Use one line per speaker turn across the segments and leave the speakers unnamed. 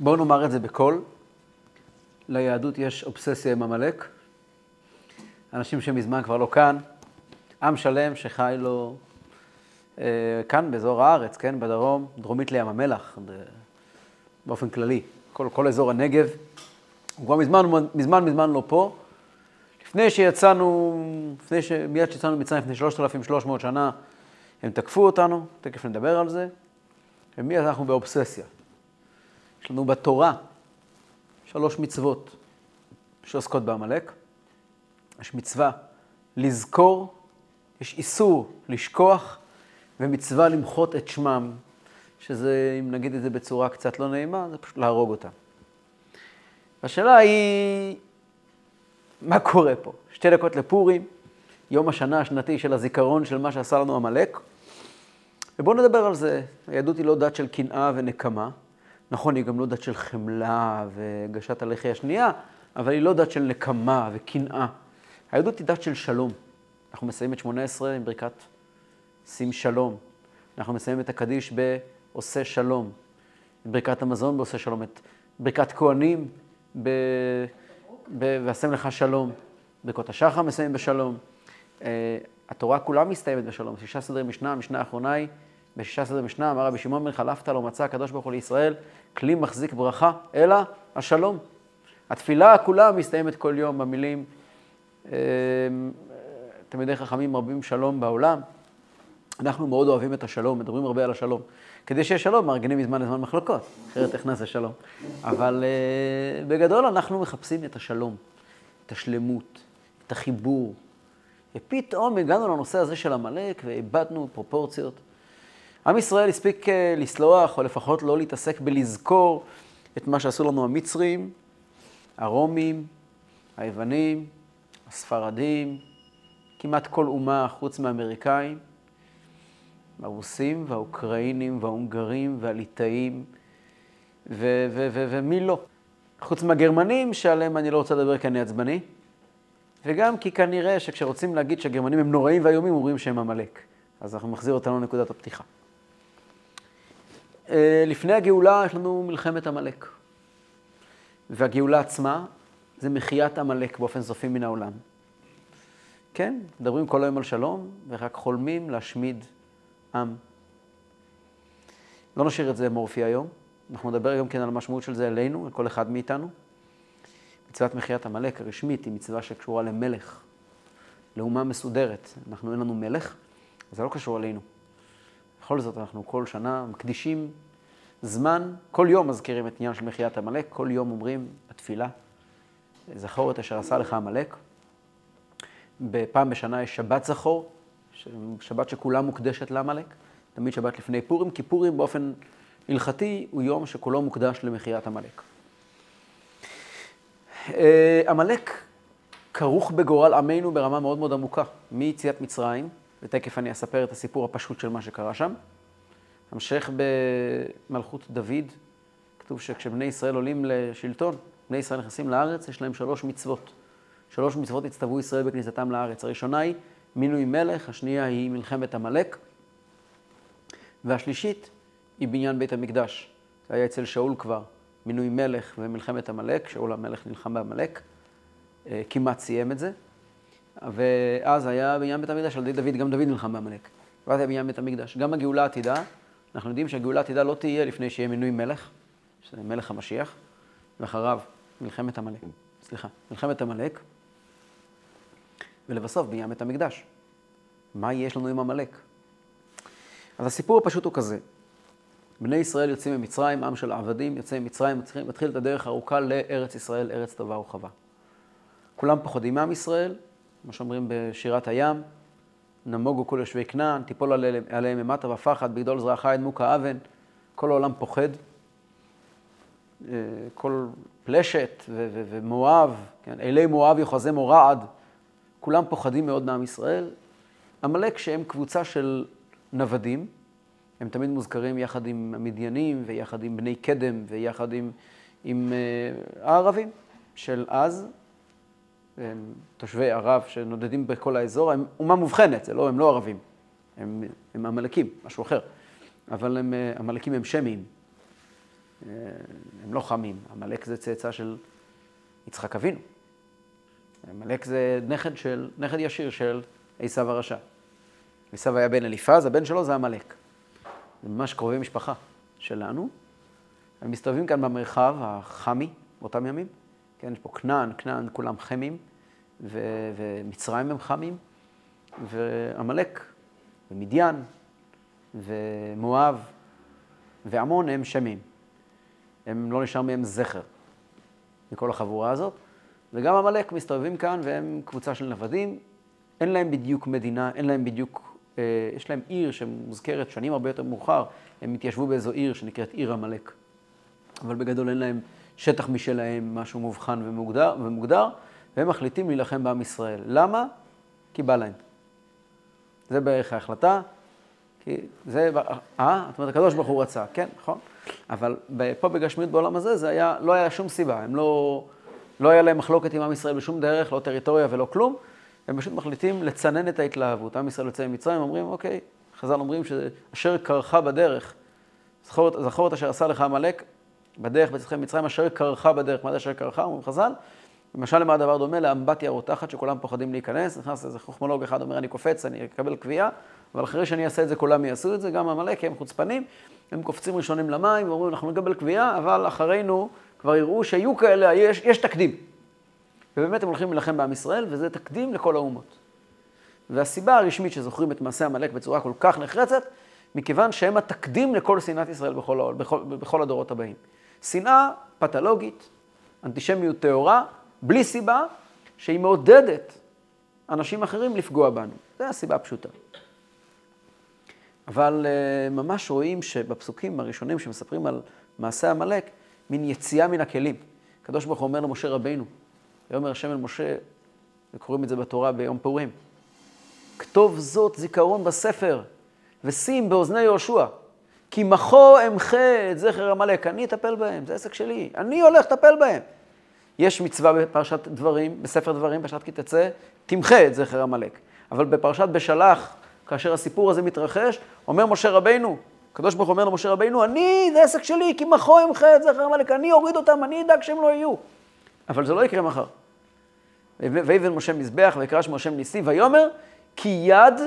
בואו נאמר את זה בקול. ליהדות יש אובססיה עם עמלק. אנשים שמזמן כבר לא כאן, עם שלם שחי לו אה, כאן באזור הארץ, כן, בדרום, דרומית לים המלח, באופן כללי, כל, כל אזור הנגב. הוא כבר מזמן, מזמן מזמן לא פה. לפני שיצאנו, לפני ש... מיד שיצאנו ממצרים לפני 3,300 שנה, הם תקפו אותנו, תכף נדבר על זה, ומיד אנחנו באובססיה. יש לנו בתורה שלוש מצוות שעוסקות בעמלק. יש מצווה לזכור, יש איסור לשכוח, ומצווה למחות את שמם, שזה, אם נגיד את זה בצורה קצת לא נעימה, זה פשוט להרוג אותם. השאלה היא, מה קורה פה? שתי דקות לפורים, יום השנה השנתי של הזיכרון של מה שעשה לנו עמלק. ובואו נדבר על זה. היהדות היא לא דת של קנאה ונקמה. נכון, היא גם לא דת של חמלה והגשת הלחי השנייה, אבל היא לא דת של נקמה וקנאה. היהדות היא דת של שלום. אנחנו מסיימים את 18 עם ברכת שים שלום. אנחנו מסיימים את הקדיש בעושה שלום. ברכת המזון בעושה שלום. את ברכת כהנים ב... ב... ועשם לך שלום. ברכות השחר מסיימים בשלום. Uh, התורה כולה מסתיימת בשלום. שישה סדרי משנה, המשנה האחרונה היא, בשישה סדרי משנה, אמר רבי שמעון בן חלפתא לא מצא הקדוש ברוך הוא לישראל כלי מחזיק ברכה, אלא השלום. התפילה כולה מסתיימת כל יום במילים, אה, תלמידי חכמים רבים שלום בעולם. אנחנו מאוד אוהבים את השלום, מדברים הרבה על השלום. כדי שיהיה שלום, מארגנים מזמן לזמן מחלוקות, אחרת איך נעשה שלום? אבל uh, בגדול אנחנו מחפשים את השלום, את השלמות, את החיבור. ופתאום הגענו לנושא הזה של עמלק ואיבדנו פרופורציות. עם ישראל הספיק uh, לסלוח, או לפחות לא להתעסק בלזכור את מה שעשו לנו המצרים, הרומים, היוונים, הספרדים, כמעט כל אומה חוץ מהאמריקאים. הרוסים והאוקראינים וההונגרים והליטאים ומי לא. חוץ מהגרמנים, שעליהם אני לא רוצה לדבר כי אני עצבני, וגם כי כנראה שכשרוצים להגיד שהגרמנים הם נוראים ואיומים, אומרים שהם עמלק. אז אנחנו מחזיר אותנו לנקודת הפתיחה. אה, לפני הגאולה יש לנו מלחמת עמלק. והגאולה עצמה זה מחיית עמלק באופן סופי מן העולם. כן, מדברים כל היום על שלום, ורק חולמים להשמיד עם. לא נשאיר את זה מורפי היום, אנחנו נדבר גם כן על המשמעות של זה אלינו, לכל אחד מאיתנו. מצוות מחיית עמלק הרשמית היא מצווה שקשורה למלך, לאומה מסודרת. אנחנו אין לנו מלך, זה לא קשור אלינו. בכל זאת, אנחנו כל שנה מקדישים זמן, כל יום מזכירים את עניין של מחיית עמלק, כל יום אומרים בתפילה, זכור את אשר עשה לך עמלק. בפעם בשנה יש שבת זכור, שבת שכולה מוקדשת לעמלק, תמיד שבת לפני פורים, כי פורים באופן הלכתי הוא יום שכולו מוקדש למחיית עמלק. אה, עמלק כרוך בגורל עמנו ברמה מאוד מאוד עמוקה, מיציאת מצרים, ותכף אני אספר את הסיפור הפשוט של מה שקרה שם. המשך במלכות דוד, כתוב שכשבני ישראל עולים לשלטון, בני ישראל נכנסים לארץ, יש להם שלוש מצוות. שלוש מצוות הצטוו ישראל בכניסתם לארץ. הראשונה היא מינוי מלך, השנייה היא מלחמת עמלק, והשלישית היא בניין בית המקדש. זה היה אצל שאול כבר, מינוי מלך ומלחמת עמלק, שאול המלך נלחם בעמלק, אה, כמעט סיים את זה. ואז היה בניין בית המקדש, על ידי דוד, גם דוד נלחם בעמלק. ואז היה בניין בית המקדש. גם הגאולה העתידה, אנחנו יודעים שהגאולה העתידה לא תהיה לפני שיהיה מינוי מלך, שזה מלך המשיח, ואחריו מלחמת עמלק. סליחה, מלחמת עמלק, ולבסוף בניין בית המקדש. מה יש לנו עם עמלק? אז הסיפור הפשוט הוא כזה. בני ישראל יוצאים ממצרים, עם של עבדים, יוצא ממצרים, מתחיל את הדרך הארוכה לארץ ישראל, ארץ טובה ורחבה. כולם פוחדים מעם ישראל, כמו שאומרים בשירת הים, נמוגו כל יושבי כנען, תיפול עליהם, עליהם אימתה ופחד, בגדול זרעך עדמו כאבן, כל העולם פוחד. אה, כל פלשת ומואב, כן, אלי מואב יחוזה מורעד, כולם פוחדים מאוד מעם ישראל. עמלק שהם קבוצה של נוודים, הם תמיד מוזכרים יחד עם המדיינים ויחד עם בני קדם ויחד עם, עם uh, הערבים של אז, תושבי ערב שנודדים בכל האזור, הם אומה מובחנת, זה לא, הם לא ערבים, הם, הם עמלקים, משהו אחר, אבל הם, עמלקים הם שמיים, הם הם לא חמים. עמלק זה צאצא של יצחק אבינו. עמלק זה נכד, של, נכד ישיר של עשיו הרשע. עשיו היה בן אליפז, הבן שלו זה עמלק. זה ממש קרובי משפחה שלנו. הם מסתובבים כאן במרחב החמי באותם ימים. כן, יש פה כנען, כנען כולם חמים, ו- ומצרים הם חמים, ועמלק, ומדיין, ומואב, ועמון הם שמים. הם לא נשאר מהם זכר מכל החבורה הזאת. וגם עמלק מסתובבים כאן והם קבוצה של נוודים. אין להם בדיוק מדינה, אין להם בדיוק, אה, יש להם עיר שמוזכרת שנים הרבה יותר מאוחר, הם התיישבו באיזו עיר שנקראת עיר עמלק. אבל בגדול אין להם שטח משלהם, משהו מובחן ומוגדר, ומוגדר, והם מחליטים להילחם בעם ישראל. למה? כי בא להם. זה בערך ההחלטה. כי זה, אה? זאת אומרת, הקדוש ברוך הוא רצה, כן, נכון. אבל פה בגשמיות בעולם הזה, זה היה, לא היה שום סיבה. הם לא, לא היה להם מחלוקת עם עם ישראל בשום דרך, לא טריטוריה ולא כלום. הם פשוט מחליטים לצנן את ההתלהבות. עם ישראל יוצא ממצרים, אומרים, אוקיי, חז"ל אומרים שאשר קרחה בדרך, זכור את אשר עשה לך עמלק, בדרך בצאתכם ממצרים, אשר קרחה בדרך. מה זה אשר קרחה? אומרים חז"ל. למשל, למה הדבר דומה? לאמבטיה רותחת שכולם פוחדים להיכנס. נכנס איזה חוכמולוג אחד, אומר, אני קופץ, אני אקבל קביעה, אבל אחרי שאני אעשה את זה, כולם יעשו את זה, גם עמלק, הם חוצפנים. הם קופצים ראשונים למים ואומרים, אנחנו נקבל קביעה, אבל אחרינו כבר יראו שהיו כאלה, יש, יש תקדים. ובאמת הם הולכים להילחם בעם ישראל, וזה תקדים לכל האומות. והסיבה הרשמית שזוכרים את מעשה עמלק בצורה כל כך נחרצת, מכיוון שהם התקדים לכל שנאת ישראל בכל, בכל, בכל הדורות הבאים. שנאה פתולוגית, אנטישמיות טהורה, בלי סיבה, שהיא מעודדת אנשים אחרים לפגוע בנו. זו הסיבה הפשוטה. אבל uh, ממש רואים שבפסוקים הראשונים שמספרים על מעשה עמלק, מין יציאה מן הכלים. הקדוש ברוך הוא אומר למשה רבינו, ויאמר השם אל משה, וקוראים את זה בתורה ביום פורים, כתוב זאת זיכרון בספר, ושים באוזני יהושע, כי מחו אמחה את זכר עמלק, אני אטפל בהם, זה עסק שלי, אני הולך לטפל בהם. יש מצווה בפרשת דברים, בספר דברים, פרשת כי תצא, תמחה את זכר עמלק. אבל בפרשת בשלח, כאשר הסיפור הזה מתרחש, אומר משה רבינו, הקדוש ברוך הוא אומר למשה רבינו, אני, זה עסק שלי, כי מחו אמחה את זכר עמלק, אני אוריד אותם, אני אדאג שהם לא יהיו. אבל זה לא יקרה מחר. ויבן משה מזבח ויקרא שמו השם ניסי, ויאמר, כי יד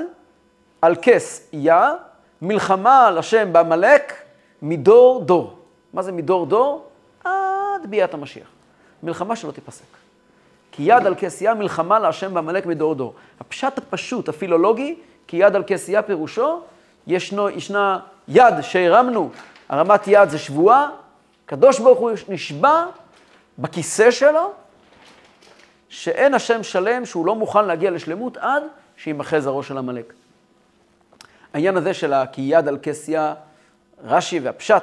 על כס יה, מלחמה על השם בעמלק מדור דור. מה זה מדור דור? עד ביאת המשיח. מלחמה שלא תיפסק. כי יד על כס יה, מלחמה להשם בעמלק מדור דור. הפשט הפשוט, הפילולוגי, כי יד על כס יה פירושו, ישנו, ישנה יד שהרמנו, הרמת יד זה שבועה, קדוש ברוך הוא נשבע בכיסא שלו, שאין השם שלם שהוא לא מוכן להגיע לשלמות עד שימחה זרעו של עמלק. העניין הזה של כי יד על כס יה, רש"י והפשט,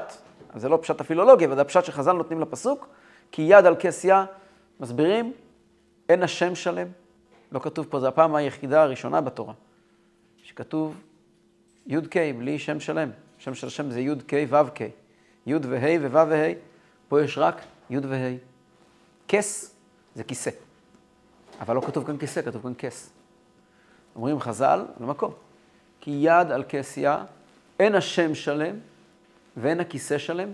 זה לא פשט הפילולוגי, אבל זה הפשט שחז"ל נותנים לפסוק, כי יד על כס יה, מסבירים, אין השם שלם. לא כתוב פה, זו הפעם היחידה הראשונה בתורה, שכתוב י"ק בלי שם שלם. שם של השם זה י"ק ו"ק. י' וה' וו' וה', פה יש רק י' וה'. כס זה כיסא. אבל לא כתוב כאן כיסא, כתוב כאן כס. אומרים חז"ל, למקום. כי יד על כס יה, אין השם שלם ואין הכיסא שלם,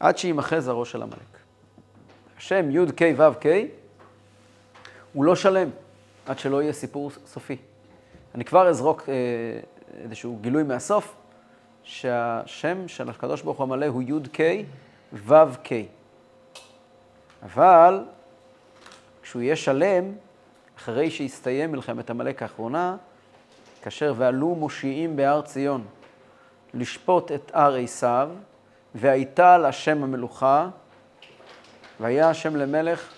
עד שימחה זרעו של עמלק. השם י' ק' ו' ק', הוא לא שלם, עד שלא יהיה סיפור סופי. אני כבר אזרוק אה, איזשהו גילוי מהסוף, שהשם של הקדוש ברוך הוא המלא הוא י' ק' ו' ק'. אבל כשהוא יהיה שלם, אחרי שיסתיים מלחמת עמלק האחרונה, כאשר ועלו מושיעים בהר ציון לשפוט את הר עשיו, והייתה להשם המלוכה, והיה השם למלך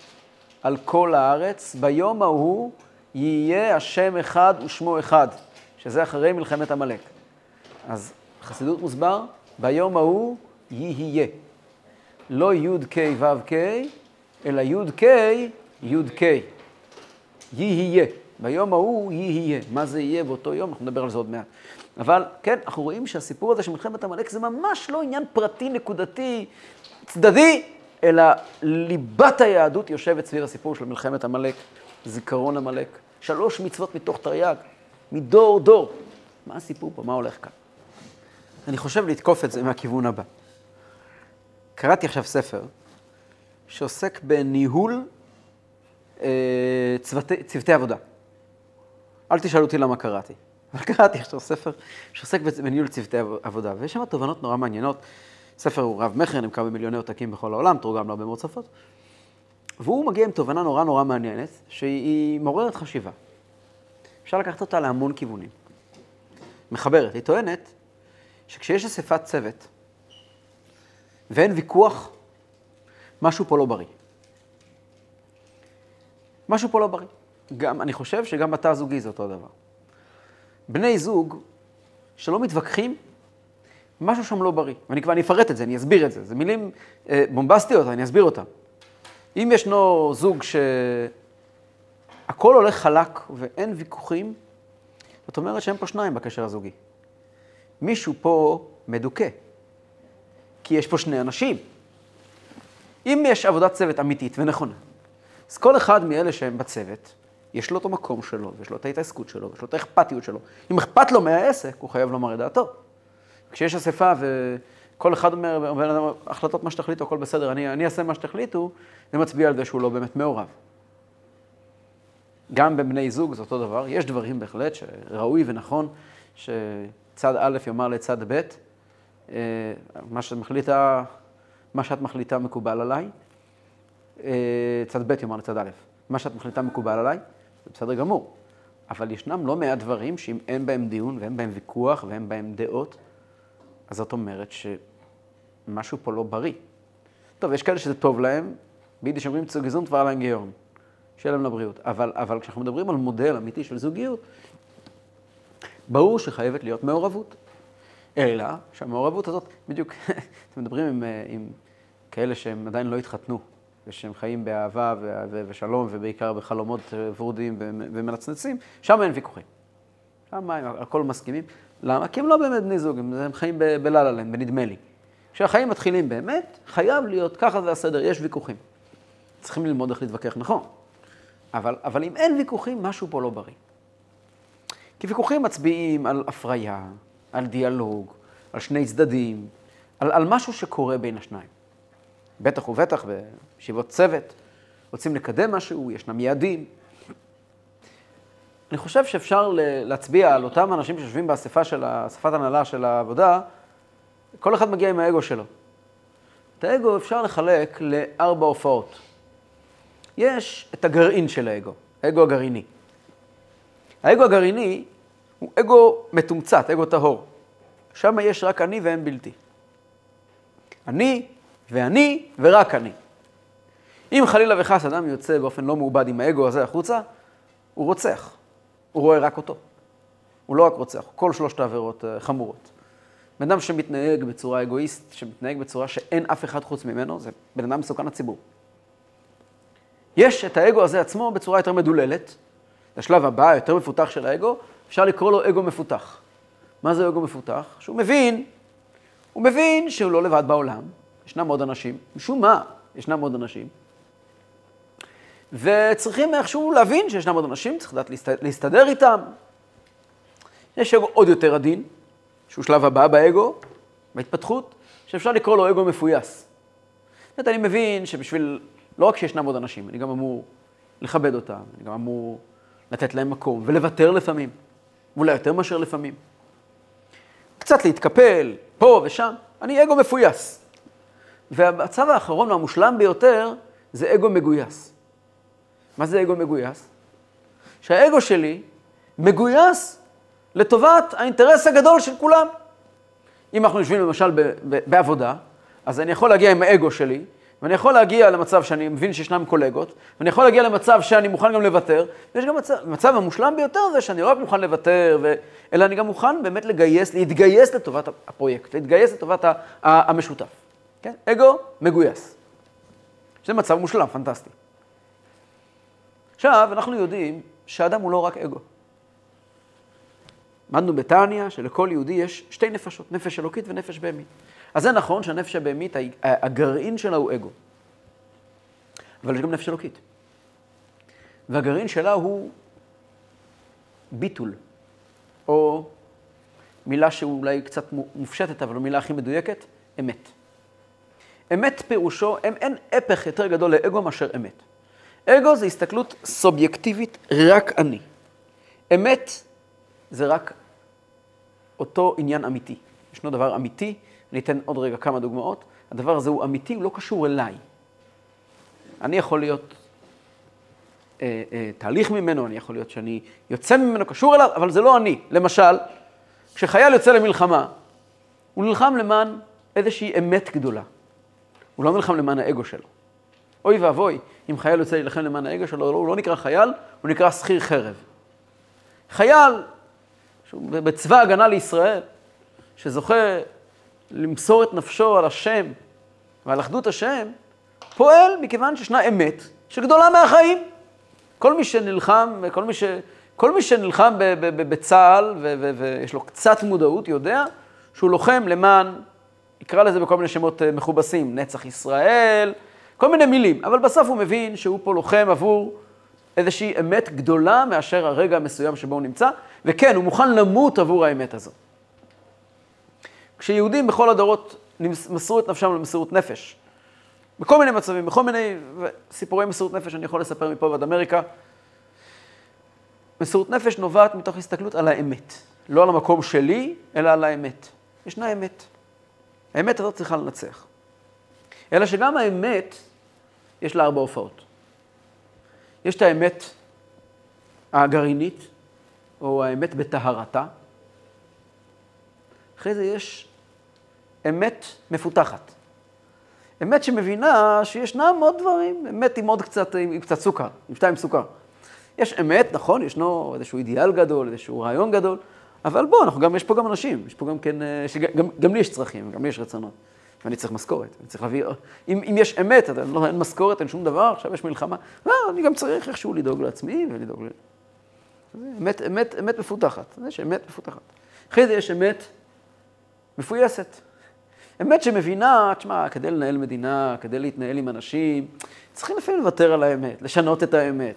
על כל הארץ, ביום ההוא יהיה השם אחד ושמו אחד, שזה אחרי מלחמת עמלק. אז חסידות מוסבר, ביום ההוא יהיה. לא י"ק ו"ק, אלא י"ק י"ק. יהיה. ביום ההוא יהיה. מה זה יהיה באותו יום? אנחנו נדבר על זה עוד מעט. אבל כן, אנחנו רואים שהסיפור הזה של מלחמת עמלק זה ממש לא עניין פרטי, נקודתי, צדדי, אלא ליבת היהדות יושבת סביב הסיפור של מלחמת עמלק, זיכרון עמלק. שלוש מצוות מתוך תרי"ג, מדור דור. מה הסיפור פה? מה הולך כאן? אני חושב לתקוף את זה מהכיוון הבא. קראתי עכשיו ספר שעוסק בניהול אה, צוותי, צוותי עבודה. אל תשאלו אותי למה קראתי, אבל קראתי עכשיו ספר שעוסק בניהול צוותי עבודה, ויש שם תובנות נורא מעניינות. ספר הוא רב-מכר, נמכר במיליוני עותקים בכל העולם, תורגם להרבה מאוד שפות. והוא מגיע עם תובנה נורא נורא מעניינת, שהיא מעוררת חשיבה. אפשר לקחת אותה להמון כיוונים. מחברת, היא טוענת שכשיש אספת צוות ואין ויכוח, משהו פה לא בריא. משהו פה לא בריא. גם, אני חושב שגם בתא הזוגי זה אותו דבר. בני זוג שלא מתווכחים, משהו שם לא בריא. ואני כבר, אני אפרט את זה, אני אסביר את זה. זה מילים אה, בומבסטיות, אני אסביר אותן. אם ישנו זוג שהכל הולך חלק ואין ויכוחים, זאת אומרת שאין פה שניים בקשר הזוגי. מישהו פה מדוכא, כי יש פה שני אנשים. אם יש עבודת צוות אמיתית ונכונה, אז כל אחד מאלה שהם בצוות, יש לו את המקום שלו, ויש לו את ההתעסקות שלו, ויש לו את האכפתיות שלו. אם אכפת לו מהעסק, הוא חייב לומר את דעתו. כשיש אספה וכל אחד אומר, אומר החלטות מה שתחליטו, הכל בסדר, אני, אני אעשה מה שתחליטו, זה מצביע על זה שהוא לא באמת מעורב. גם בבני זוג זה אותו דבר, יש דברים בהחלט שראוי ונכון שצד א' יאמר לצד ב', אה, מה שאת מחליטה, מה שאת מחליטה מקובל עליי, אה, צד ב' יאמר לצד א', מה שאת מחליטה מקובל עליי, זה בסדר גמור. אבל ישנם לא מעט דברים שאם אין בהם דיון ואין בהם ויכוח ואין בהם דעות, אז זאת אומרת שמשהו פה לא בריא. טוב, יש כאלה שזה טוב להם, ביידיש אומרים צוגזון דבר להם גיורן, שיהיה להם לבריאות. אבל, אבל כשאנחנו מדברים על מודל אמיתי של זוגיות, ברור שחייבת להיות מעורבות. אלא שהמעורבות הזאת, בדיוק, אתם מדברים עם, עם כאלה שהם עדיין לא התחתנו, ושהם חיים באהבה ושלום, ובעיקר בחלומות ורודים ומנצנצים, שם אין ויכוחים. שם הם הכל מסכימים. למה? כי הם לא באמת בני זוג, הם חיים בלה להם, בנדמה לי. כשהחיים מתחילים באמת, חייב להיות, ככה זה הסדר, יש ויכוחים. צריכים ללמוד איך להתווכח נכון. אבל, אבל אם אין ויכוחים, משהו פה לא בריא. כי ויכוחים מצביעים על הפריה, על דיאלוג, על שני צדדים, על, על משהו שקורה בין השניים. בטח ובטח בישיבות צוות, רוצים לקדם משהו, ישנם יעדים. אני חושב שאפשר להצביע על אותם אנשים שיושבים באספה של, אספת הנהלה של העבודה, כל אחד מגיע עם האגו שלו. את האגו אפשר לחלק לארבע הופעות. יש את הגרעין של האגו, האגו הגרעיני. האגו הגרעיני הוא אגו מתומצת, אגו טהור. שם יש רק אני והם בלתי. אני ואני ורק אני. אם חלילה וחס אדם יוצא באופן לא מעובד עם האגו הזה החוצה, הוא רוצח. הוא רואה רק אותו. הוא לא רק רוצח, כל שלושת העבירות אה, חמורות. בן אדם שמתנהג בצורה אגואיסט, שמתנהג בצורה שאין אף אחד חוץ ממנו, זה בן אדם מסוכן לציבור. יש את האגו הזה עצמו בצורה יותר מדוללת, השלב הבא, יותר מפותח של האגו, אפשר לקרוא לו אגו מפותח. מה זה אגו מפותח? שהוא מבין, הוא מבין שהוא לא לבד בעולם, ישנם עוד אנשים, משום מה ישנם עוד אנשים, וצריכים איכשהו להבין שישנם עוד אנשים, צריך לדעת להסתדר, איתם. יש אגו עוד יותר עדין, שהוא שלב הבא באגו, בהתפתחות, שאפשר לקרוא לו אגו מפויס. זאת אומרת, אני מבין שבשביל, לא רק שישנם עוד אנשים, אני גם אמור לכבד אותם, אני גם אמור לתת להם מקום ולוותר לפעמים, ואולי יותר מאשר לפעמים. קצת להתקפל, פה ושם, אני אגו מפויס. והמצב האחרון והמושלם ביותר זה אגו מגויס. מה זה אגו מגויס? שהאגו שלי מגויס לטובת האינטרס הגדול של כולם. אם אנחנו יושבים למשל ב- ב- בעבודה, אז אני יכול להגיע עם האגו שלי, ואני יכול להגיע למצב שאני מבין שישנם קולגות, ואני יכול להגיע למצב שאני מוכן גם לוותר, ויש גם מצב, המצב המושלם ביותר זה שאני לא רק מוכן לוותר, ו... אלא אני גם מוכן באמת לגייס, להתגייס לטובת הפרויקט, להתגייס לטובת המשותף. כן? אגו מגויס. זה מצב מושלם, פנטסטי. עכשיו, אנחנו יודעים שהאדם הוא לא רק אגו. למדנו בתניא שלכל יהודי יש שתי נפשות, נפש אלוקית ונפש בהמית. אז זה נכון שהנפש הבהמית, הגרעין שלה הוא אגו. אבל יש גם נפש אלוקית. והגרעין שלה הוא ביטול, או מילה שאולי קצת מופשטת, אבל המילה הכי מדויקת, אמת. אמת פירושו, אין, אין הפך יותר גדול לאגו מאשר אמת. אגו זה הסתכלות סובייקטיבית, רק אני. אמת זה רק אותו עניין אמיתי. ישנו דבר אמיתי, אני אתן עוד רגע כמה דוגמאות. הדבר הזה הוא אמיתי, הוא לא קשור אליי. אני יכול להיות אה, אה, תהליך ממנו, אני יכול להיות שאני יוצא ממנו, קשור אליו, אבל זה לא אני. למשל, כשחייל יוצא למלחמה, הוא נלחם למען איזושהי אמת גדולה. הוא לא נלחם למען האגו שלו. אוי ואבוי, אם חייל יוצא להילחם למען האגו שלו, הוא לא נקרא חייל, הוא נקרא שכיר חרב. חייל, שהוא בצבא הגנה לישראל, שזוכה למסור את נפשו על השם ועל אחדות השם, פועל מכיוון שישנה אמת שגדולה מהחיים. כל מי שנלחם, כל מי, ש, כל מי שנלחם בצה"ל ויש לו קצת מודעות, יודע שהוא לוחם למען, נקרא לזה בכל מיני שמות אה, מכובסים, נצח ישראל, כל מיני מילים, אבל בסוף הוא מבין שהוא פה לוחם עבור איזושהי אמת גדולה מאשר הרגע המסוים שבו הוא נמצא, וכן, הוא מוכן למות עבור האמת הזו. כשיהודים בכל הדורות מסרו את נפשם למסירות נפש, בכל מיני מצבים, בכל מיני סיפורי מסירות נפש אני יכול לספר מפה ועד אמריקה, מסירות נפש נובעת מתוך הסתכלות על האמת. לא על המקום שלי, אלא על האמת. ישנה אמת. האמת הזאת צריכה לנצח. אלא שגם האמת, יש לה ארבע הופעות. יש את האמת הגרעינית, או האמת בטהרתה. אחרי זה יש אמת מפותחת. אמת שמבינה שישנם עוד דברים, אמת עם עוד קצת, עם קצת סוכר, עם שתיים סוכר. יש אמת, נכון, ישנו איזשהו אידיאל גדול, איזשהו רעיון גדול, אבל בוא, אנחנו גם, יש פה גם אנשים, יש פה גם כן, אה, שגם, גם לי יש צרכים, גם לי יש רצונות. ואני צריך משכורת, אני צריך להביא, אם, אם יש אמת, אתה, לא, אין משכורת, אין שום דבר, עכשיו יש מלחמה, לא, אני גם צריך איכשהו לדאוג לעצמי ולדאוג ל... אמת, אמת, אמת מפותחת, יש אמת מפותחת. אחרי זה יש אמת מפויסת. אמת שמבינה, תשמע, כדי לנהל מדינה, כדי להתנהל עם אנשים, צריכים לפעמים לוותר על האמת, לשנות את האמת.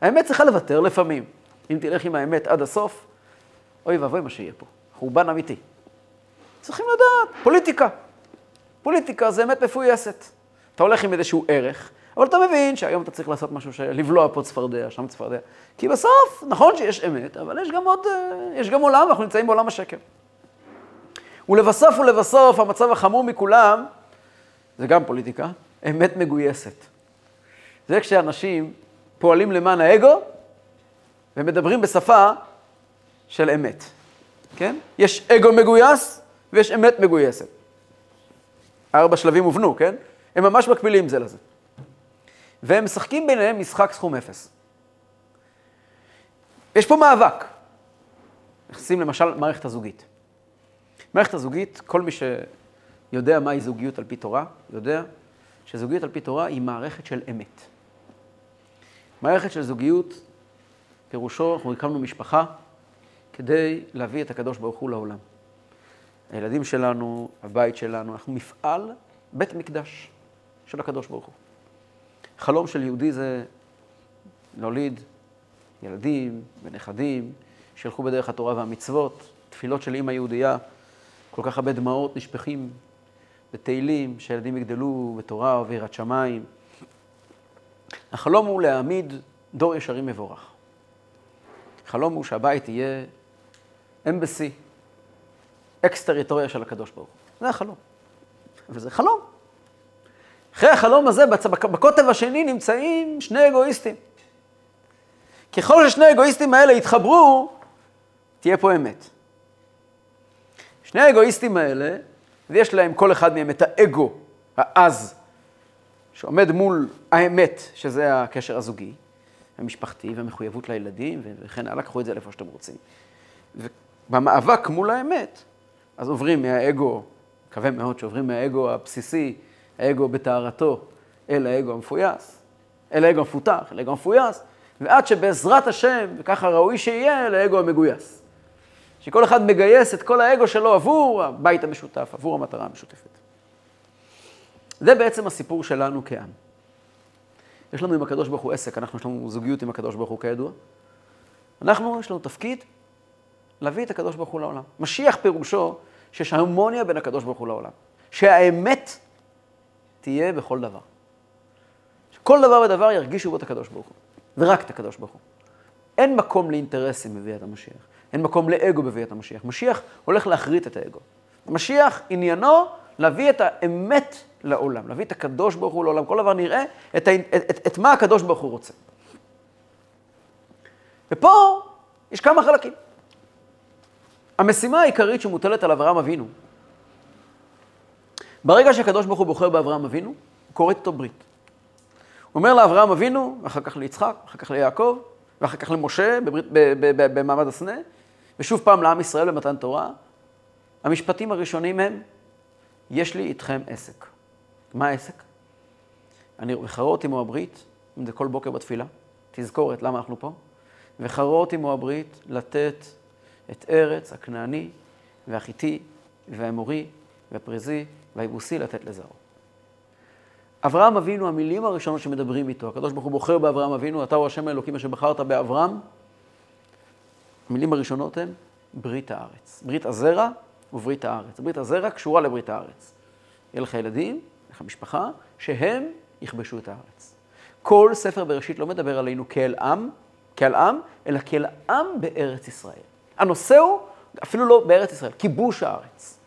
האמת צריכה לוותר לפעמים. אם תלך עם האמת עד הסוף, אוי ואבוי מה שיהיה פה, חורבן אמיתי. צריכים לדעת, פוליטיקה. פוליטיקה זה אמת מפויסת. אתה הולך עם איזשהו ערך, אבל אתה מבין שהיום אתה צריך לעשות משהו, לבלוע פה צפרדע, שם צפרדע. כי בסוף, נכון שיש אמת, אבל יש גם עוד, אה, יש גם עולם, אנחנו נמצאים בעולם השקר. ולבסוף ולבסוף, המצב החמור מכולם, זה גם פוליטיקה, אמת מגויסת. זה כשאנשים פועלים למען האגו ומדברים בשפה של אמת, כן? יש אגו מגויס ויש אמת מגויסת. ארבע שלבים הובנו, כן? הם ממש מקבילים זה לזה. והם משחקים ביניהם משחק סכום אפס. יש פה מאבק. נכנסים למשל מערכת הזוגית. מערכת הזוגית, כל מי שיודע מהי זוגיות על פי תורה, יודע שזוגיות על פי תורה היא מערכת של אמת. מערכת של זוגיות, פירושו, אנחנו הקמנו משפחה כדי להביא את הקדוש ברוך הוא לעולם. הילדים שלנו, הבית שלנו, אנחנו מפעל בית מקדש של הקדוש ברוך הוא. חלום של יהודי זה להוליד ילדים ונכדים שילכו בדרך התורה והמצוות, תפילות של אימא יהודייה כל כך הרבה דמעות נשפכים בתהילים, שהילדים יגדלו בתורה וביראת שמיים. החלום הוא להעמיד דור ישרים מבורך. החלום הוא שהבית יהיה embassy, אקס-טריטוריה של הקדוש ברוך הוא. זה החלום. וזה חלום. אחרי החלום הזה, בקוטב השני נמצאים שני אגואיסטים. ככל ששני האגואיסטים האלה יתחברו, תהיה פה אמת. שני האגואיסטים האלה, ויש להם כל אחד מהם את האגו העז, שעומד מול האמת, שזה הקשר הזוגי, המשפחתי והמחויבות לילדים וכן הלאה, קחו את זה לאיפה שאתם רוצים. ובמאבק מול האמת, אז עוברים מהאגו, מקווה מאוד שעוברים מהאגו הבסיסי, האגו בטהרתו, אל האגו המפויס, אל האגו המפותח, אל האגו המפויס, ועד שבעזרת השם, וככה ראוי שיהיה, לאגו המגויס. שכל אחד מגייס את כל האגו שלו עבור הבית המשותף, עבור המטרה המשותפת. זה בעצם הסיפור שלנו כעם. יש לנו עם הקדוש ברוך הוא עסק, אנחנו, יש לנו זוגיות עם הקדוש ברוך הוא כידוע. אנחנו, יש לנו תפקיד להביא את הקדוש ברוך הוא לעולם. משיח פירושו שיש הרמוניה בין הקדוש ברוך הוא לעולם. שהאמת תהיה בכל דבר. כל דבר ודבר ירגישו בו את הקדוש ברוך הוא, ורק את הקדוש ברוך הוא. אין מקום לאינטרסים בביאת המשיח, אין מקום לאגו בביאת המשיח. משיח הולך להכרית את האגו. משיח עניינו להביא את האמת לעולם, להביא את הקדוש ברוך הוא לעולם. כל דבר נראה את. את, את, את מה הקדוש ברוך הוא רוצה. ופה יש כמה חלקים. המשימה העיקרית שמוטלת על אברהם אבינו, ברגע שהקדוש ברוך הוא בוחר באברהם אבינו, הוא כורת איתו ברית. הוא אומר לאברהם אבינו, ואחר כך ליצחק, אחר כך ליעקב, ואחר כך למשה בברית, במעמד הסנה, ושוב פעם לעם ישראל במתן תורה. המשפטים הראשונים הם, יש לי איתכם עסק. מה העסק? אני וחרות עמו הברית, אם זה כל בוקר בתפילה, תזכורת למה אנחנו פה, וחרות עמו הברית לתת את ארץ הכנעני והחיטי והאמורי והפריזי והיבוסי לתת לזרעו. אברהם אבינו, המילים הראשונות שמדברים איתו, הקדוש ברוך הוא בוחר באברהם אבינו, אתה הוא השם האלוקים אשר בחרת באברהם, המילים הראשונות הן ברית הארץ. ברית הזרע וברית הארץ. ברית הזרע קשורה לברית הארץ. יהיה לך ילדים, יהיה לך משפחה, שהם יכבשו את הארץ. כל ספר בראשית לא מדבר עלינו כאל עם, כאל עם, אלא כאל עם בארץ ישראל. הנושא הוא, אפילו לא בארץ ישראל, כיבוש הארץ.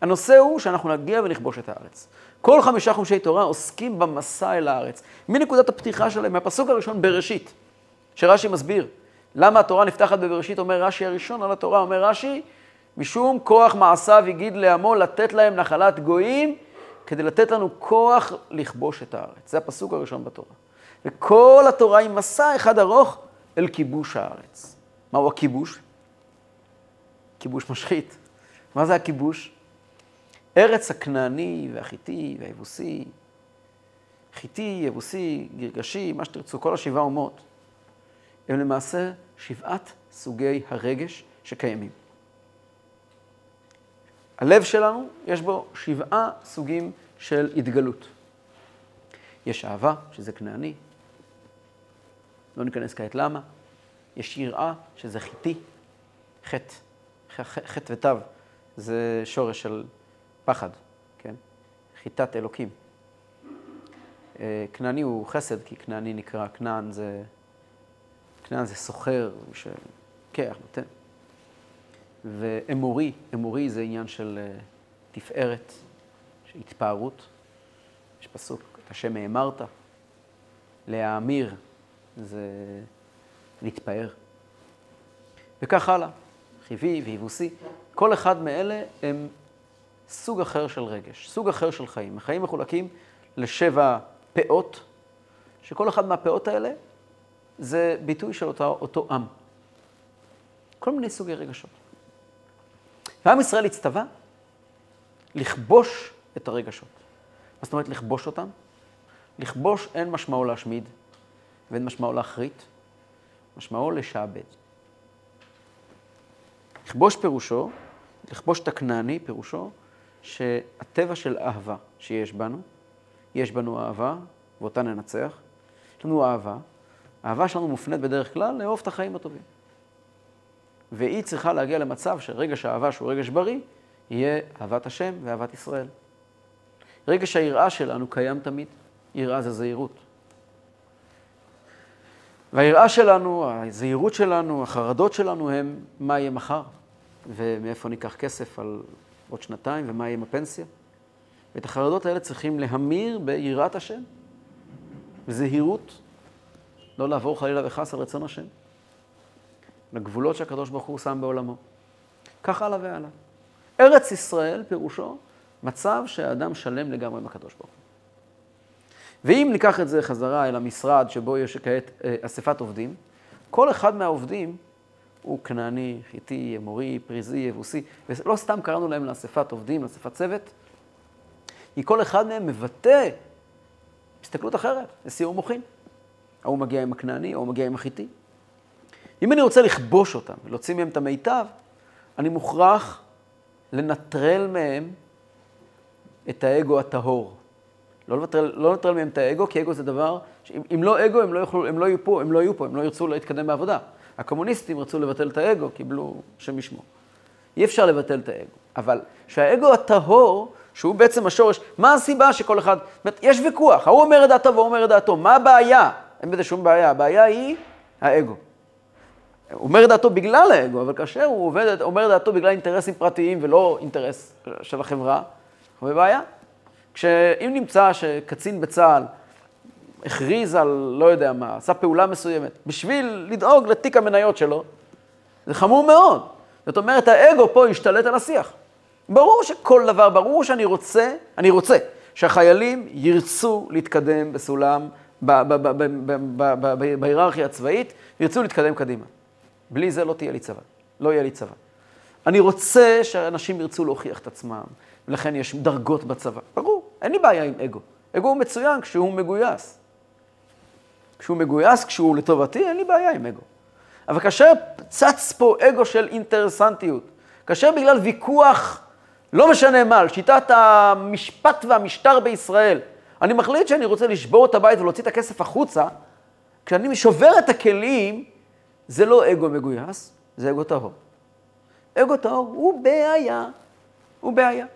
הנושא הוא שאנחנו נגיע ונכבוש את הארץ. כל חמישה חומשי תורה עוסקים במסע אל הארץ. מנקודת הפתיחה שלהם, מהפסוק הראשון בראשית, שרש"י מסביר. למה התורה נפתחת בבראשית, אומר רש"י הראשון על התורה, אומר רש"י, משום כוח מעשיו הגיד לעמו לתת להם נחלת גויים, כדי לתת לנו כוח לכבוש את הארץ. זה הפסוק הראשון בתורה. וכל התורה היא מסע אחד ארוך אל כיבוש הארץ. מהו הכיבוש? כיבוש משחית. מה זה הכיבוש? ארץ הכנעני והחיטי והיבוסי, חיטי, יבוסי, גרגשי, מה שתרצו, כל השבעה אומות, הם למעשה שבעת סוגי הרגש שקיימים. הלב שלנו, יש בו שבעה סוגים של התגלות. יש אהבה, שזה כנעני, לא ניכנס כעת למה. יש יראה, שזה חיטי, חטא, חטא ותו, זה שורש של פחד, כן? חיטת אלוקים. אה, כנעני הוא חסד, כי כנעני נקרא, כנען זה, כנען זה סוחר, שלוקח, נותן. ואמורי, אמורי זה עניין של אה, תפארת, של התפארות. יש פסוק, את השם האמרת. להאמיר זה להתפאר. וכך הלאה, חיבי ויבוסי. כל אחד מאלה הם סוג אחר של רגש, סוג אחר של חיים. החיים מחולקים לשבע פאות, שכל אחד מהפאות האלה זה ביטוי של אותו, אותו עם. כל מיני סוגי רגשות. ועם ישראל הצטווה לכבוש את הרגשות. מה זאת אומרת לכבוש אותם? לכבוש אין משמעו להשמיד ואין משמעו להחריט, משמעו לשעבד. לכבוש פירושו, לכבוש את הכנעני פירושו שהטבע של אהבה שיש בנו, יש בנו אהבה, ואותה ננצח. יש לנו אהבה, האהבה שלנו מופנית בדרך כלל לאהוב את החיים הטובים. והיא צריכה להגיע למצב שרגש האהבה, שהוא רגש בריא, יהיה אהבת השם ואהבת ישראל. רגש היראה שלנו קיים תמיד. יראה זה זהירות. והיראה שלנו, הזהירות שלנו, החרדות שלנו הם מה יהיה מחר, ומאיפה ניקח כסף על עוד שנתיים, ומה יהיה עם הפנסיה. ואת החרדות האלה צריכים להמיר ביראת השם, בזהירות, לא לעבור חלילה וחס על רצון השם. לגבולות שהקדוש ברוך הוא שם בעולמו. כך הלאה והלאה. ארץ ישראל פירושו מצב שהאדם שלם לגמרי עם הקדוש ברוך הוא. ואם ניקח את זה חזרה אל המשרד שבו יש כעת אה, אספת עובדים, כל אחד מהעובדים הוא כנעני, חיטי, אמורי, פריזי, יבוסי, ולא סתם קראנו להם לאספת עובדים, לאספת צוות, כי כל אחד מהם מבטא הסתכלות אחרת, לסיום מוחין. ההוא מגיע עם הכנעני, ההוא מגיע עם החיטי. אם אני רוצה לכבוש אותם ולהוציא מהם את המיטב, אני מוכרח לנטרל מהם את האגו הטהור. לא לנטרל, לא לנטרל מהם את האגו, כי אגו זה דבר, אם לא אגו, הם לא, יוכלו, הם לא יהיו פה, הם לא יהיו פה, הם לא ירצו להתקדם בעבודה. הקומוניסטים רצו לבטל את האגו, קיבלו שם ישמו. אי אפשר לבטל את האגו, אבל שהאגו הטהור, שהוא בעצם השורש. מה הסיבה שכל אחד, זאת אומרת, יש ויכוח, ההוא אומר את דעתו והוא אומר את דעתו, מה הבעיה? אין בזה שום בעיה, הבעיה היא האגו. הוא אומר את דעתו בגלל האגו, אבל כאשר הוא עובד, אומר את דעתו בגלל אינטרסים פרטיים ולא אינטרס של החברה, הוא בבעיה. כשאם נמצא שקצין בצה"ל הכריז על, לא יודע מה, עשה פעולה מסוימת, בשביל לדאוג לתיק המניות שלו, זה חמור מאוד. זאת אומרת, האגו פה השתלט על השיח. ברור שכל דבר, ברור שאני רוצה, אני רוצה שהחיילים ירצו להתקדם בסולם, בהיררכיה הצבאית, וירצו להתקדם קדימה. בלי זה לא תהיה לי צבא, לא יהיה לי צבא. אני רוצה שאנשים ירצו להוכיח את עצמם, ולכן יש דרגות בצבא. ברור, אין לי בעיה עם אגו. אגו הוא מצוין כשהוא מגויס. כשהוא מגויס, כשהוא לטובתי, אין לי בעיה עם אגו. אבל כאשר צץ פה אגו של אינטרסנטיות, כאשר בגלל ויכוח, לא משנה מה, על שיטת המשפט והמשטר בישראל, אני מחליט שאני רוצה לשבור את הבית ולהוציא את הכסף החוצה, כשאני שובר את הכלים, זה לא אגו מגויס, זה אגו טהור. אגו טהור הוא בעיה, הוא בעיה.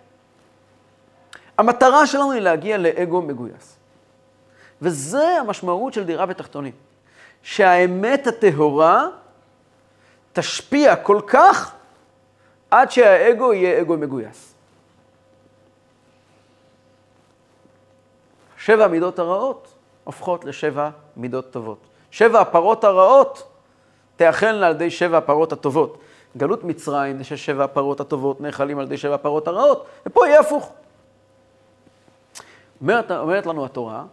המטרה שלנו היא להגיע לאגו מגויס. וזה המשמעות של דירה בתחתונים. שהאמת הטהורה תשפיע כל כך עד שהאגו יהיה אגו מגויס. שבע המידות הרעות הופכות לשבע מידות טובות. שבע הפרות הרעות תאכלנה על ידי שבע הפרות הטובות. גלות מצרים זה ששבע הפרות הטובות נאכלים על ידי שבע הפרות הרעות, ופה יהיה הפוך. אומרת, אומרת לנו התורה,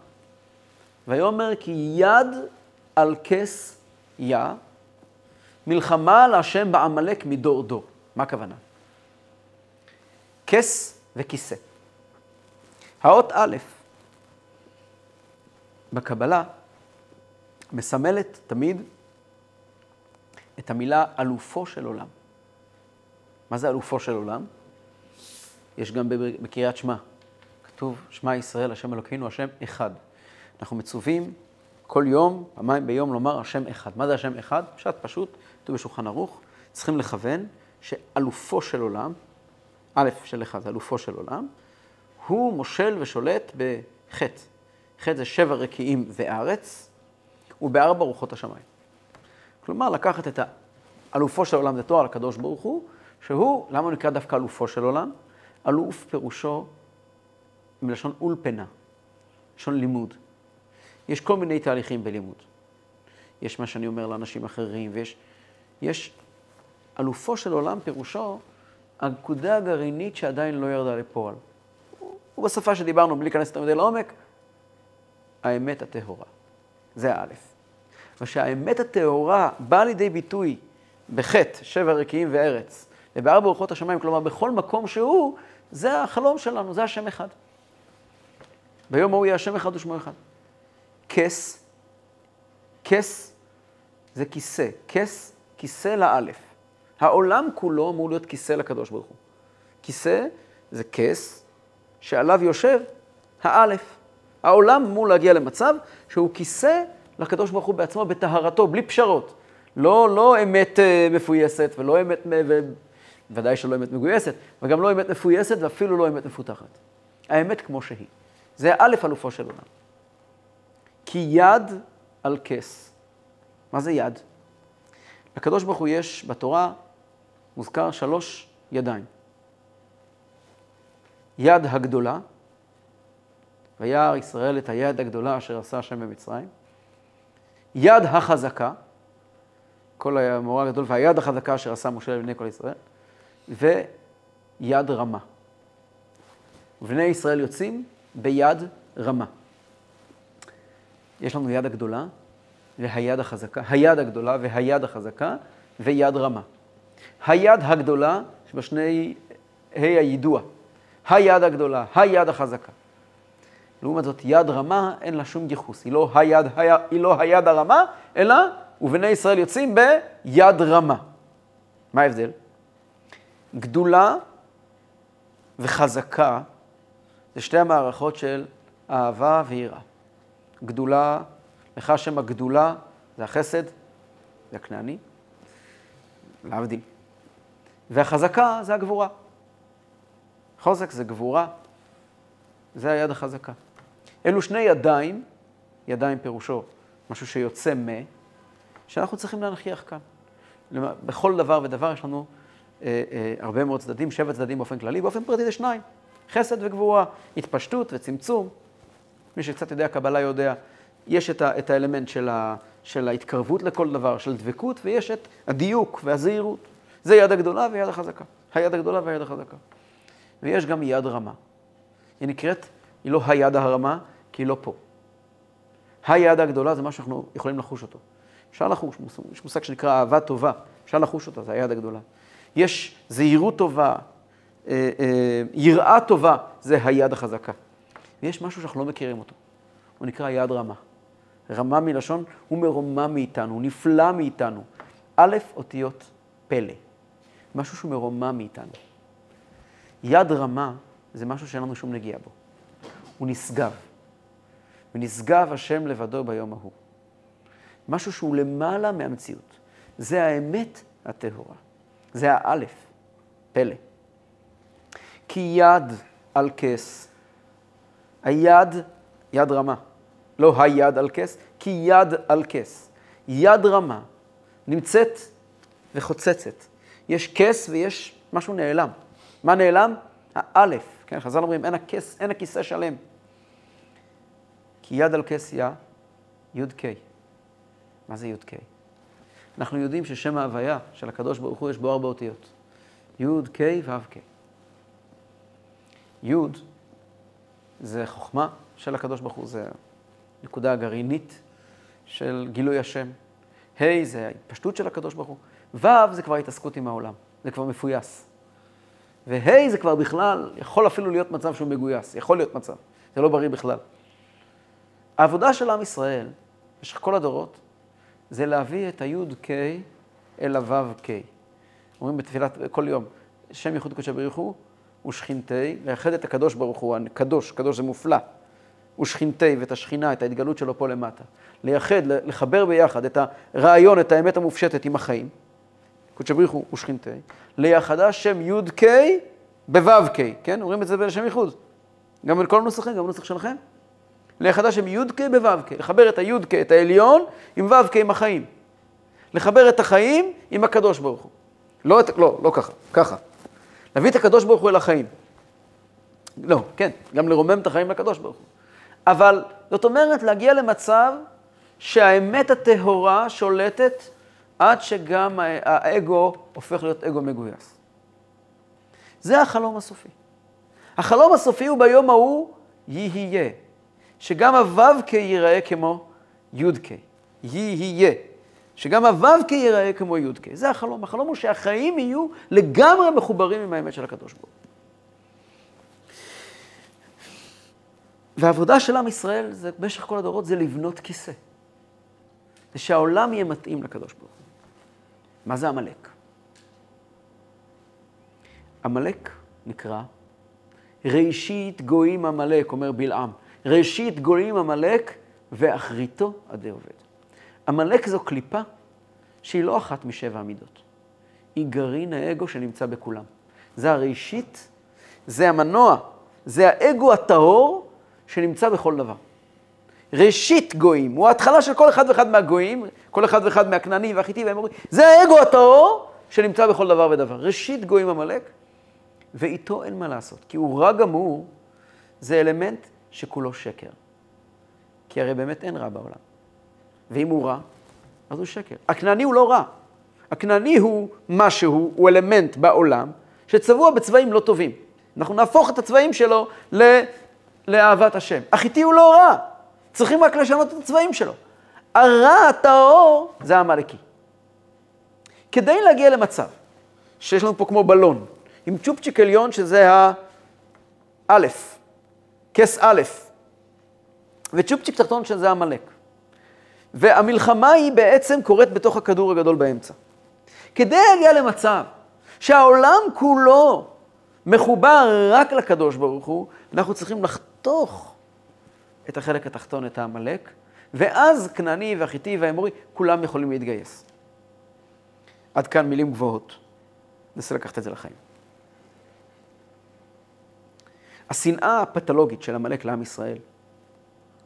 ויאמר כי יד על כס יה, מלחמה להשם בעמלק מדור דור. מה הכוונה? כס וכיסא. האות א' בקבלה מסמלת תמיד את המילה אלופו של עולם. מה זה אלופו של עולם? יש גם בקריאת שמע. כתוב, שמע ישראל, השם אלוקינו, השם אחד. אנחנו מצווים כל יום, פעמיים ביום, לומר השם אחד. מה זה השם אחד? פשט פשוט, כתוב בשולחן ערוך, צריכים לכוון שאלופו של עולם, א' של אחד, אלופו של עולם, הוא מושל ושולט בחטא. חטא זה שבע רקיעים וארץ, ובארבע רוחות השמיים. כלומר, לקחת את אלופו של עולם, זה תואר לקדוש ברוך הוא, שהוא, למה הוא נקרא דווקא אלופו של עולם? אלוף פירושו מלשון אולפנה, לשון לימוד. יש כל מיני תהליכים בלימוד. יש מה שאני אומר לאנשים אחרים, ויש... יש... אלופו של עולם פירושו הנקודה הגרעינית שעדיין לא ירדה לפועל. הוא בשפה שדיברנו, בלי להיכנס יותר מדי לעומק, האמת הטהורה. זה האלף. ושהאמת הטהורה באה לידי ביטוי בחטא, שבע רקיעים וארץ, ובארבע רוחות השמיים, כלומר בכל מקום שהוא, זה החלום שלנו, זה השם אחד. ביום ההוא יהיה השם אחד ושמו אחד. כס, כס זה כיסא, כס, כיסא לאלף. העולם כולו אמור להיות כיסא לקדוש ברוך הוא. כיסא זה כס שעליו יושב האלף. העולם אמור להגיע למצב שהוא כיסא לקדוש ברוך הוא בעצמו בטהרתו, בלי פשרות. לא, לא אמת אה, מפויסת ולא אמת, ודאי שלא אמת מגויסת, וגם לא אמת מפויסת ואפילו לא אמת מפותחת. האמת כמו שהיא. זה א' אלופו של עולם. כי יד על כס. מה זה יד? לקדוש ברוך הוא יש בתורה, מוזכר שלוש ידיים. יד הגדולה, וירא ישראל את היד הגדולה אשר עשה השם במצרים. יד החזקה, כל המורה הגדול, והיד החזקה אשר עשה משה לבני כל ישראל, ויד רמה. ובני ישראל יוצאים ביד רמה. יש לנו יד הגדולה והיד החזקה, היד הגדולה והיד החזקה ויד רמה. היד הגדולה, יש בה שני ה' היידוע. היד הגדולה, היד החזקה. לעומת זאת, יד רמה, אין לה שום ייחוס. היא לא היא לא היד הרמה, אלא ובני ישראל יוצאים ביד רמה. מה ההבדל? גדולה וחזקה זה שתי המערכות של אהבה ויראה. גדולה, לך שם הגדולה זה החסד, זה הכנעני, להבדיל. והחזקה זה הגבורה. חוזק זה גבורה, זה היד החזקה. אלו שני ידיים, ידיים פירושו משהו שיוצא מ, שאנחנו צריכים להנכיח כאן. בכל דבר ודבר יש לנו אה, אה, הרבה מאוד צדדים, שבע צדדים באופן כללי, באופן פרטי זה שניים, חסד וגבורה, התפשטות וצמצום. מי שקצת יודע קבלה יודע, יש את, ה, את האלמנט של, ה, של ההתקרבות לכל דבר, של דבקות, ויש את הדיוק והזהירות. זה יד הגדולה ויד החזקה. היד הגדולה והיד החזקה. ויש גם יד רמה. היא נקראת, היא לא היד הרמה, כי היא לא פה. היד הגדולה זה מה שאנחנו יכולים לחוש אותו. אפשר לחוש, יש מושג שנקרא אהבה טובה, אפשר לחוש אותה, זה היד הגדולה. יש זהירות טובה, אה, אה, יראה טובה, זה היד החזקה. ויש משהו שאנחנו לא מכירים אותו, הוא נקרא יד רמה. רמה מלשון, הוא מרומם מאיתנו, הוא נפלא מאיתנו. א', אותיות פלא. משהו שהוא מרומם מאיתנו. יד רמה זה משהו שאין לנו שום נגיעה בו. הוא נשגב. ונשגב השם לבדו ביום ההוא. משהו שהוא למעלה מהמציאות. זה האמת הטהורה. זה האלף, פלא. כי יד על כס, היד, יד רמה, לא היד על כס, כי יד על כס. יד רמה נמצאת וחוצצת. יש כס ויש משהו נעלם. מה נעלם? האלף. כן, חז"ל אומרים, אין הכס, אין הכיסא שלם. כי יד על כס יא, י"ק. מה זה י"ק? אנחנו יודעים ששם ההוויה של הקדוש ברוך הוא יש בו ארבע אותיות. י', ק', ו', ק'. י' זה חוכמה של הקדוש ברוך הוא, זה נקודה הגרעינית של גילוי השם. ה' זה ההתפשטות של הקדוש ברוך הוא. ו' זה כבר התעסקות עם העולם, זה כבר מפויס. וה' זה כבר בכלל, יכול אפילו להיות מצב שהוא מגויס, יכול להיות מצב, זה לא בריא בכלל. העבודה של עם ישראל, במשך כל הדורות, זה להביא את היוד-K אל הוו-K. אומרים בתפילת כל יום, שם ייחוד קודשי הוא ושכינתי, לייחד את הקדוש ברוך הוא, הקדוש, קדוש זה מופלא, ושכינתי ואת השכינה, את ההתגלות שלו פה למטה. לייחד, לחבר ביחד את הרעיון, את האמת המופשטת עם החיים, קודשי ברוך הוא ושכינתי, לייחדה שם יוד-K בוו-K, כן? אומרים את זה בשם ייחוד. גם בכל הנוסחים, גם בנוסח שלכם. ליחדה שם י"ק בו"ק, לחבר את הי"ק, את העליון, עם ו"ק, עם החיים. לחבר את החיים עם הקדוש ברוך הוא. לא, לא, לא ככה, ככה. להביא את הקדוש ברוך הוא אל החיים. לא, כן, גם לרומם את החיים לקדוש ברוך הוא. אבל זאת אומרת להגיע למצב שהאמת הטהורה שולטת עד שגם האגו הופך להיות אגו מגויס. זה החלום הסופי. החלום הסופי הוא ביום ההוא יהיה. שגם הו"ק ייראה כמו י"ק, יהיה. שגם הו"ק ייראה כמו י"ק. זה החלום. החלום הוא שהחיים יהיו לגמרי מחוברים עם האמת של הקדוש ברוך הוא. והעבודה של עם ישראל, זה, במשך כל הדורות, זה לבנות כיסא. זה שהעולם יהיה מתאים לקדוש ברוך הוא. מה זה עמלק? עמלק נקרא ראשית גויים עמלק, אומר בלעם. ראשית גויים עמלק ואחריתו עדי עובד. עמלק זו קליפה שהיא לא אחת משבע המידות. היא גרעין האגו שנמצא בכולם. זה הראשית, זה המנוע, זה האגו הטהור שנמצא בכל דבר. ראשית גויים, הוא ההתחלה של כל אחד ואחד מהגויים, כל אחד ואחד מהכנענים והחיטים והאמורים, זה האגו הטהור שנמצא בכל דבר ודבר. ראשית גויים עמלק, ואיתו אין מה לעשות, כי הוא רע גמור, זה אלמנט שכולו שקר. כי הרי באמת אין רע בעולם. ואם הוא רע, אז הוא שקר. הכנעני הוא לא רע. הכנעני הוא משהו, הוא אלמנט בעולם, שצבוע בצבעים לא טובים. אנחנו נהפוך את הצבעים שלו ל... לאהבת השם. החיטי הוא לא רע, צריכים רק לשנות את הצבעים שלו. הרע, הטהור, זה העמלקי. כדי להגיע למצב שיש לנו פה כמו בלון, עם צ'ופצ'יק עליון שזה האלף, כס א', וצ'ופצ'יק תחתון שזה עמלק. והמלחמה היא בעצם קורית בתוך הכדור הגדול באמצע. כדי להגיע למצב שהעולם כולו מחובר רק לקדוש ברוך הוא, אנחנו צריכים לחתוך את החלק התחתון, את העמלק, ואז כנעני והחיטי והאמורי, כולם יכולים להתגייס. עד כאן מילים גבוהות. ננסה לקחת את זה לחיים. השנאה הפתולוגית של עמלק לעם ישראל,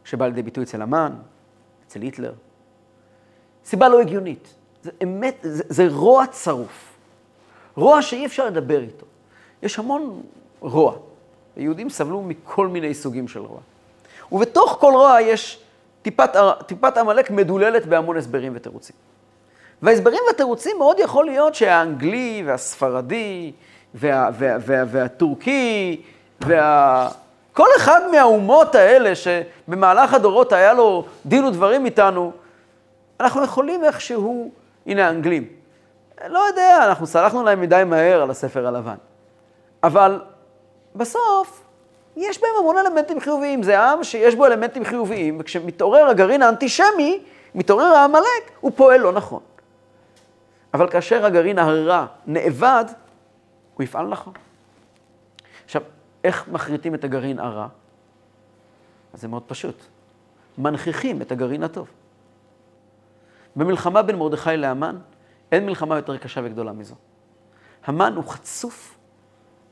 שבאה לידי ביטוי אצל המן, אצל היטלר, סיבה לא הגיונית. זה אמת, זה, זה רוע צרוף. רוע שאי אפשר לדבר איתו. יש המון רוע. היהודים סבלו מכל מיני סוגים של רוע. ובתוך כל רוע יש טיפת, עמלק מדוללת בהמון הסברים ותירוצים. וההסברים והתירוצים מאוד יכול להיות שהאנגלי והספרדי וה, וה, וה, והטורקי וה... כל אחד מהאומות האלה שבמהלך הדורות היה לו דין ודברים איתנו, אנחנו יכולים איכשהו, הנה האנגלים. לא יודע, אנחנו סלחנו להם מדי מהר על הספר הלבן. אבל בסוף, יש בהם המון אלמנטים חיוביים. זה עם שיש בו אלמנטים חיוביים, וכשמתעורר הגרעין האנטישמי, מתעורר העמלק, הוא פועל לא נכון. אבל כאשר הגרעין הרע נאבד, הוא יפעל נכון. איך מחריטים את הגרעין הרע? אז זה מאוד פשוט. מנכיחים את הגרעין הטוב. במלחמה בין מרדכי להמן, אין מלחמה יותר קשה וגדולה מזו. המן הוא חצוף,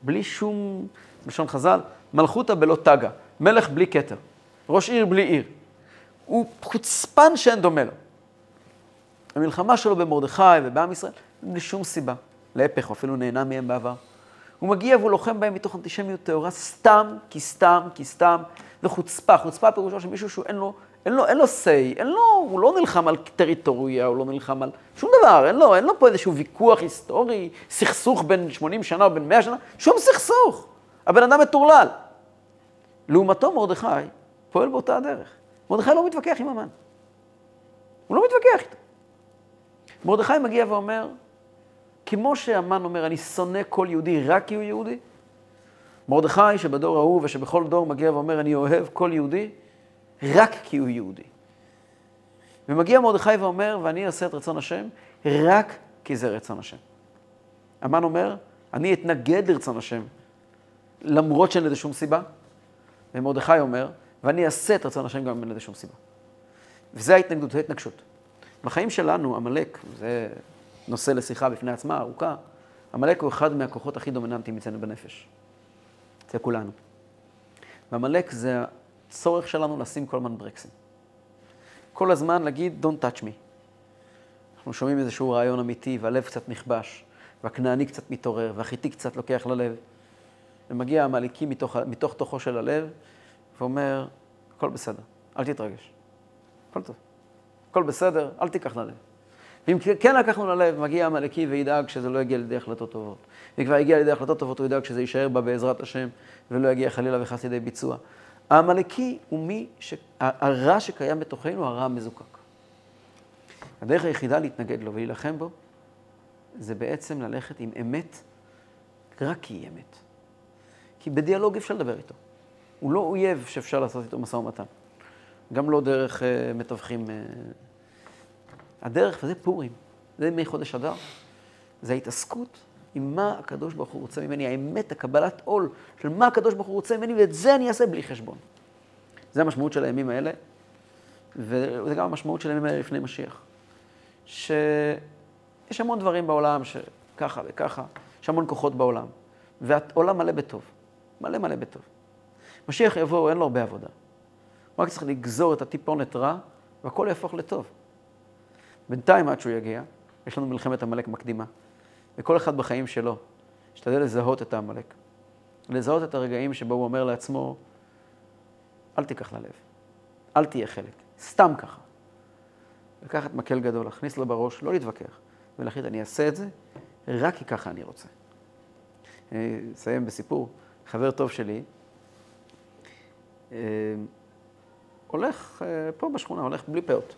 בלי שום, בלשון חז"ל, מלכותא בלא תגה, מלך בלי כתר, ראש עיר בלי עיר. הוא חוצפן שאין דומה לו. המלחמה שלו במרדכי ובעם ישראל, אין לי שום סיבה. להפך, הוא אפילו נהנה מהם בעבר. הוא מגיע והוא לוחם בהם מתוך אנטישמיות טהורה, סתם, כי סתם, כי סתם, וחוצפה. חוצפה פירושו של מישהו שאין לו, אין לו, אין לו say, אין לו, הוא לא נלחם על טריטוריה, הוא לא נלחם על שום דבר, אין לו, אין לו פה איזשהו ויכוח היסטורי, סכסוך בין 80 שנה או בין 100 שנה, שום סכסוך. הבן אדם מטורלל. לעומתו מרדכי פועל באותה הדרך. מרדכי לא מתווכח עם המן. הוא לא מתווכח איתו. מרדכי מגיע ואומר, כמו שהמן אומר, אני שונא כל יהודי רק כי הוא יהודי, מרדכי שבדור ההוא ושבכל דור מגיע ואומר, אני אוהב כל יהודי רק כי הוא יהודי. ומגיע מרדכי ואומר, ואני אעשה את רצון השם רק כי זה רצון השם. המן אומר, אני אתנגד לרצון השם, למרות שאין לזה שום סיבה. ומרדכי אומר, ואני אעשה את רצון השם גם אם אין לזה שום סיבה. וזה ההתנגדות, זו ההתנגשות. בחיים שלנו, עמלק, זה נושא לשיחה בפני עצמה, ארוכה, עמלק הוא אחד מהכוחות הכי דומיננטיים אצלנו בנפש. אצל כולנו. ועמלק זה הצורך שלנו לשים כל הזמן ברקסים. כל הזמן להגיד, Don't touch me. אנחנו שומעים איזשהו רעיון אמיתי, והלב קצת נכבש, והכנעני קצת מתעורר, והחיטי קצת לוקח ללב. ומגיע העמלקי מתוך, מתוך תוכו של הלב, ואומר, הכל בסדר, אל תתרגש, הכל טוב. הכל בסדר, אל תיקח ללב. ואם כן לקחנו ללב, מגיע עמלקי וידאג שזה לא יגיע לידי החלטות טובות. ואם כבר יגיע לידי החלטות טובות, הוא ידאג שזה יישאר בה בעזרת השם, ולא יגיע חלילה וחס לידי ביצוע. העמלקי הוא מי, ש... הרע שקיים בתוכנו, הרע המזוקק. הדרך היחידה להתנגד לו ולהילחם בו, זה בעצם ללכת עם אמת, רק כי היא אמת. כי בדיאלוג אפשר לדבר איתו. הוא לא אויב שאפשר לעשות איתו משא ומתן. גם לא דרך uh, מתווכים. Uh... הדרך, וזה פורים, זה ימי חודש אדר, זה ההתעסקות עם מה הקדוש ברוך הוא רוצה ממני, האמת, הקבלת עול של מה הקדוש ברוך הוא רוצה ממני, ואת זה אני אעשה בלי חשבון. זה המשמעות של הימים האלה, וזה גם המשמעות של הימים האלה לפני משיח. שיש המון דברים בעולם שככה וככה, יש המון כוחות בעולם, והעולם מלא בטוב, מלא מלא בטוב. משיח יבוא, אין לו הרבה עבודה. הוא רק צריך לגזור את הטיפונת רע, והכל יהפוך לטוב. בינתיים, עד שהוא יגיע, יש לנו מלחמת עמלק מקדימה. וכל אחד בחיים שלו, ישתדל לזהות את העמלק. לזהות את הרגעים שבו הוא אומר לעצמו, אל תיקח ללב, אל תהיה חלק, סתם ככה. לקחת מקל גדול, להכניס לו בראש, לא להתווכח, ולהחליט, אני אעשה את זה רק כי ככה אני רוצה. אני אסיים בסיפור. חבר טוב שלי, אה, הולך אה, פה בשכונה, הולך בלי פאות.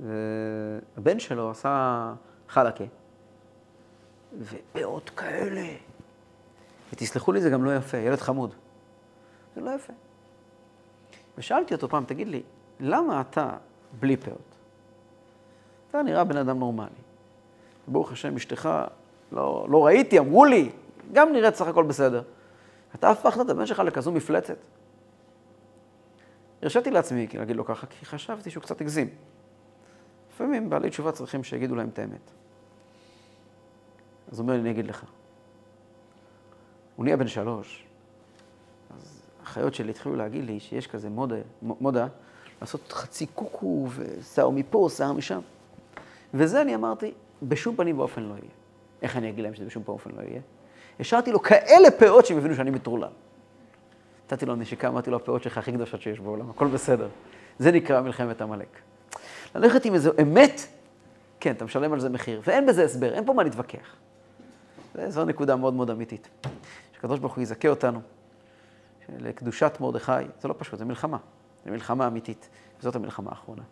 והבן שלו עשה חלקה, ופאות כאלה. ותסלחו לי, זה גם לא יפה, ילד חמוד. זה לא יפה. ושאלתי אותו פעם, תגיד לי, למה אתה בלי פאות? אתה נראה בן אדם נורמלי. ברוך השם, אשתך, לא, לא ראיתי, אמרו לי, גם נראית סך הכל בסדר. אתה הפכת את הבן שלך לכזו מפלצת. הרשיתי לעצמי להגיד לו ככה, כי חשבתי שהוא קצת הגזים. לפעמים בעלי תשובה צריכים שיגידו להם את האמת. אז הוא אומר אני אגיד לך. הוא נהיה בן שלוש. אז החיות שלי התחילו להגיד לי שיש כזה מודה, מודה לעשות חצי קוקו ושיער מפה, שיער משם. וזה אני אמרתי, בשום פנים ואופן לא יהיה. איך אני אגיד להם שזה בשום פנים ואופן לא יהיה? השארתי לו כאלה פאות שהם הבינו שאני מטורלל. נתתי לו נשיקה, אמרתי לו, הפאות שלך הכי קדושות שיש בעולם, הכל בסדר. זה נקרא מלחמת עמלק. ללכת עם איזו אמת, כן, אתה משלם על זה מחיר, ואין בזה הסבר, אין פה מה להתווכח. זו נקודה מאוד מאוד אמיתית. שקדוש ברוך הוא יזכה אותנו לקדושת מרדכי, זה לא פשוט, זה מלחמה. זה מלחמה אמיתית, וזאת המלחמה האחרונה.